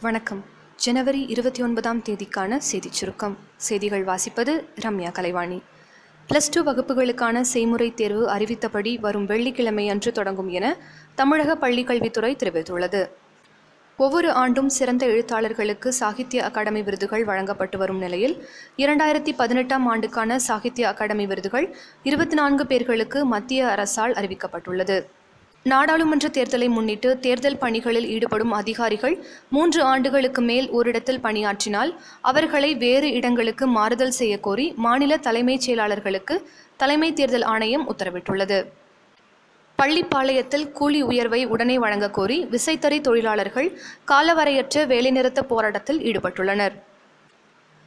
வணக்கம். ஜனவரி இருபத்தி ஒன்பதாம் தேதிக்கான செய்திச் சுருக்கம். செய்திகள் வாசிப்பது ரம்யா கலைவாணி. பிளஸ் டூ வகுப்புகளுக்கான செய்முறை தேர்வு அறிவித்தபடி வரும் வெள்ளிக்கிழமை அன்று தொடங்கும் என தமிழக பள்ளிக்கல்வித்துறை தெரிவித்துள்ளது. ஒவ்வொரு ஆண்டும் சிறந்த எழுத்தாளர்களுக்கு சாகித்ய அகாடமி விருதுகள் வழங்கப்பட்டு வரும் நிலையில் இரண்டாயிரத்தி பதினெட்டாம் ஆண்டுக்கான சாகித்ய அகாடமி விருதுகள் இருபத்தி நான்கு பேர்களுக்கு மத்திய அரசால் அறிவிக்கப்பட்டுள்ளது. நாடாளுமன்ற தேர்தலை முன்னிட்டு தேர்தல் பணிகளில் ஈடுபடும் அதிகாரிகள் மூன்று ஆண்டுகளுக்கு மேல் ஓரிடத்தில் பணியாற்றினால் அவர்களை வேறு இடங்களுக்கு மாறுதல் செய்யக்கோரி மாநில தலைமைச் செயலாளர்களுக்கு தலைமை தேர்தல் ஆணையம் உத்தரவிட்டுள்ளது. பள்ளிப்பாளையத்தில் கூலி உயர்வை உடனே வழங்கக் கோரி விசைத்தறி தொழிலாளர்கள் காலவரையற்ற வேலைநிறுத்த போராட்டத்தில் ஈடுபட்டுள்ளனர்.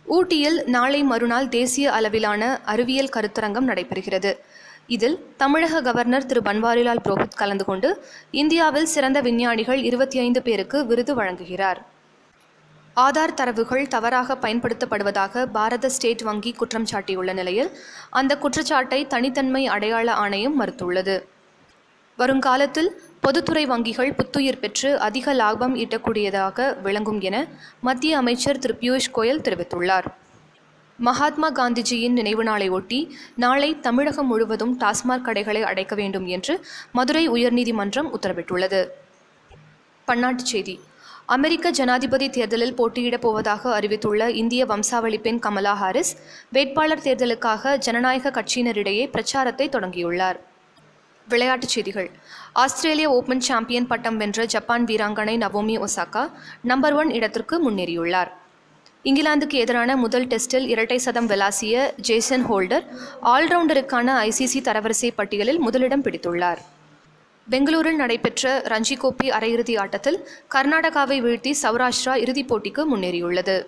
ஊட்டியில் நாளை மறுநாள் தேசிய அளவிலான அறிவியல் கருத்தரங்கம் நடைபெறுகிறது. இதில் தமிழக கவர்னர் திரு பன்வாரிலால் புரோஹித் கலந்து கொண்டு இந்தியாவில் சிறந்த விஞ்ஞானிகள் இருபத்தி ஐந்து பேருக்கு விருது வழங்குகிறார். ஆதார் தரவுகள் தவறாக பயன்படுத்தப்படுவதாக பாரத ஸ்டேட் வங்கி குற்றம் சாட்டியுள்ள நிலையில் அந்த குற்றச்சாட்டை தனித்தன்மை அடையாள ஆணையம் மறுத்துள்ளது. வருங்காலத்தில் பொதுத்துறை வங்கிகள் புத்துயிர் பெற்று அதிக லாபம் ஈட்டக்கூடியதாக விளங்கும் என மத்திய அமைச்சர் திரு பியூஷ் கோயல் தெரிவித்துள்ளார். மகாத்மா காந்திஜியின் நினைவு நாளை ஒட்டி நாளை தமிழகம் முழுவதும் டாஸ்மாக் கடைகளை அடைக்க வேண்டும் என்று மதுரை உயர்நீதிமன்றம் உத்தரவிட்டுள்ளது. பன்னாட்டுச் செய்தி. அமெரிக்க ஜனாதிபதி தேர்தலில் போட்டியிடப் போவதாக அறிவித்துள்ள இந்திய வம்சாவளி பெண் கமலா ஹாரிஸ் வேட்பாளர் தேர்தலுக்காக ஜனநாயக கட்சியினரிடையே பிரச்சாரத்தை தொடங்கியுள்ளார். விளையாட்டுச் செய்திகள். ஆஸ்திரேலிய ஓபன் சாம்பியன் பட்டம் வென்ற ஜப்பான் வீராங்கனை நவோமி ஒசாகா நம்பர் ஒன் இடத்திற்கு முன்னேறியுள்ளார். இங்கிலாந்துக்கு எதிரான முதல் டெஸ்டில் இரட்டை சதம் விளாசிய ஜேசன் ஹோல்டர் ஆல்ரவுண்டருக்கான ஐசிசி தரவரிசை பட்டியலில் முதலிடம் பிடித்துள்ளார். பெங்களூரில் நடைபெற்ற ரஞ்சி கோப்பை அரையிறுதி ஆட்டத்தில் கர்நாடகாவை வீழ்த்தி சௌராஷ்டிரா இறுதிப் போட்டிக்கு முன்னேறியுள்ளது.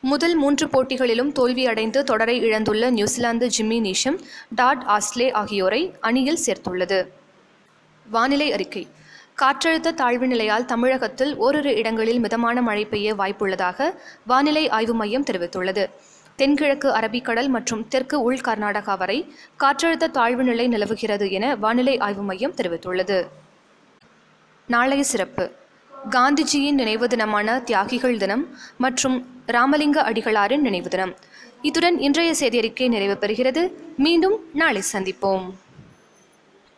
முதல் மூன்று போட்டிகளிலும் தோல்வியடைந்து தொடரை இழந்துள்ள New Zealand Jimmy Neesham Todd Astle ஆகியோரை அணியில் சேர்த்துள்ளது. வானிலை அறிக்கை. காற்றழுத்த தாழ்வு நிலையால் தமிழகத்தில் ஓரிரு இடங்களில் மிதமான மழை பெய்ய வாய்ப்புள்ளதாக வானிலை ஆய்வு மையம் தெரிவித்துள்ளது. தென்கிழக்கு அரபிக்கடல் மற்றும் தெற்கு உள் கர்நாடகா வரை காற்றழுத்த தாழ்வு நிலை நிலவுகிறது என வானிலை ஆய்வு மையம் தெரிவித்துள்ளது. நாளைய சிறப்பு. காந்திஜியின் நினைவு தினமான தியாகிகள் தினம் மற்றும் ராமலிங்க அடிகளாரின் நினைவு தினம். இத்துடன் இன்றைய செய்தியறிக்கை நிறைவு பெறுகிறது. மீண்டும் நாளை சந்திப்போம்.